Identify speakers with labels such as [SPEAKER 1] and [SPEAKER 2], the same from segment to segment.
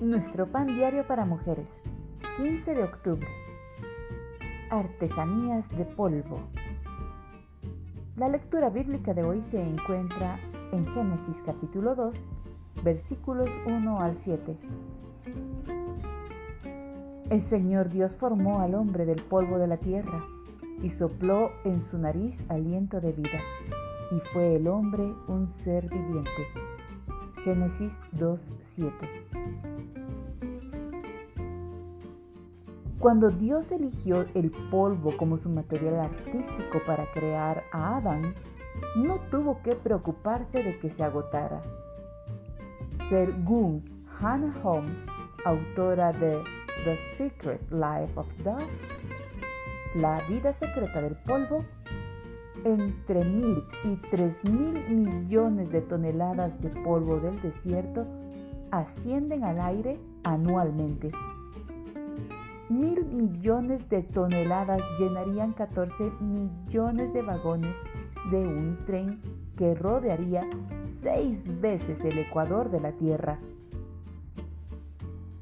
[SPEAKER 1] Nuestro pan diario para mujeres, 15 de octubre. Artesanías de polvo. La lectura bíblica de hoy se encuentra en Génesis capítulo 2, versículos 1 al 7. El Señor Dios formó al hombre del polvo de la tierra y sopló en su nariz aliento de vida, y fue el hombre un ser viviente. Génesis 2, 7. Cuando Dios eligió el polvo como su material artístico para crear a Adán, no tuvo que preocuparse de que se agotara. Sergun Hannah Holmes, autora de The Secret Life of Dust, La vida secreta del polvo, entre mil y tres mil millones de toneladas de polvo del desierto ascienden al aire anualmente. Mil millones de toneladas llenarían 14 millones de vagones de un tren que rodearía seis veces el ecuador de la Tierra.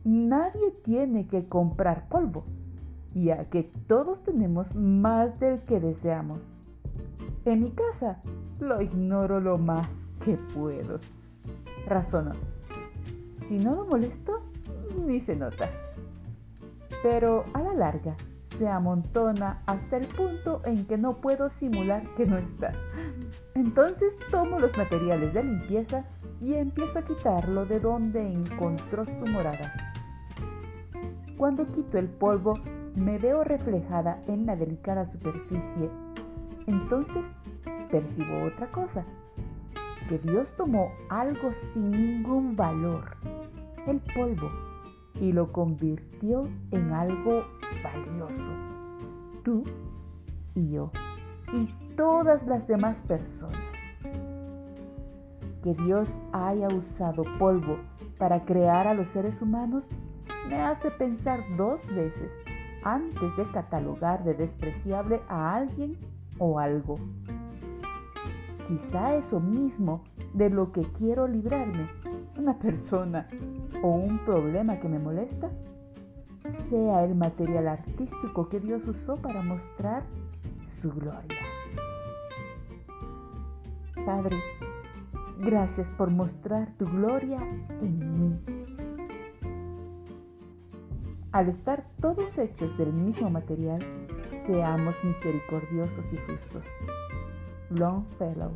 [SPEAKER 1] Nadie tiene que comprar polvo, ya que todos tenemos más del que deseamos. En mi casa lo ignoro lo más que puedo. Razono. Si no lo molesto, ni se nota pero a la larga se amontona hasta el punto en que no puedo simular que no está. Entonces tomo los materiales de limpieza y empiezo a quitarlo de donde encontró su morada. Cuando quito el polvo, me veo reflejada en la delicada superficie. Entonces percibo otra cosa, que Dios tomó algo sin ningún valor, el polvo, y lo convirtió en algo valioso. Tú y yo y todas las demás personas. Que Dios haya usado polvo para crear a los seres humanos me hace pensar dos veces antes de catalogar de despreciable a alguien o algo. Quizá eso mismo de lo que quiero librarme, una persona o un problema que me molesta, sea el material artístico que Dios usó para mostrar su gloria. Padre, gracias por mostrar tu gloria en mí. Al estar todos hechos del mismo material, seamos misericordiosos y justos. Longfellow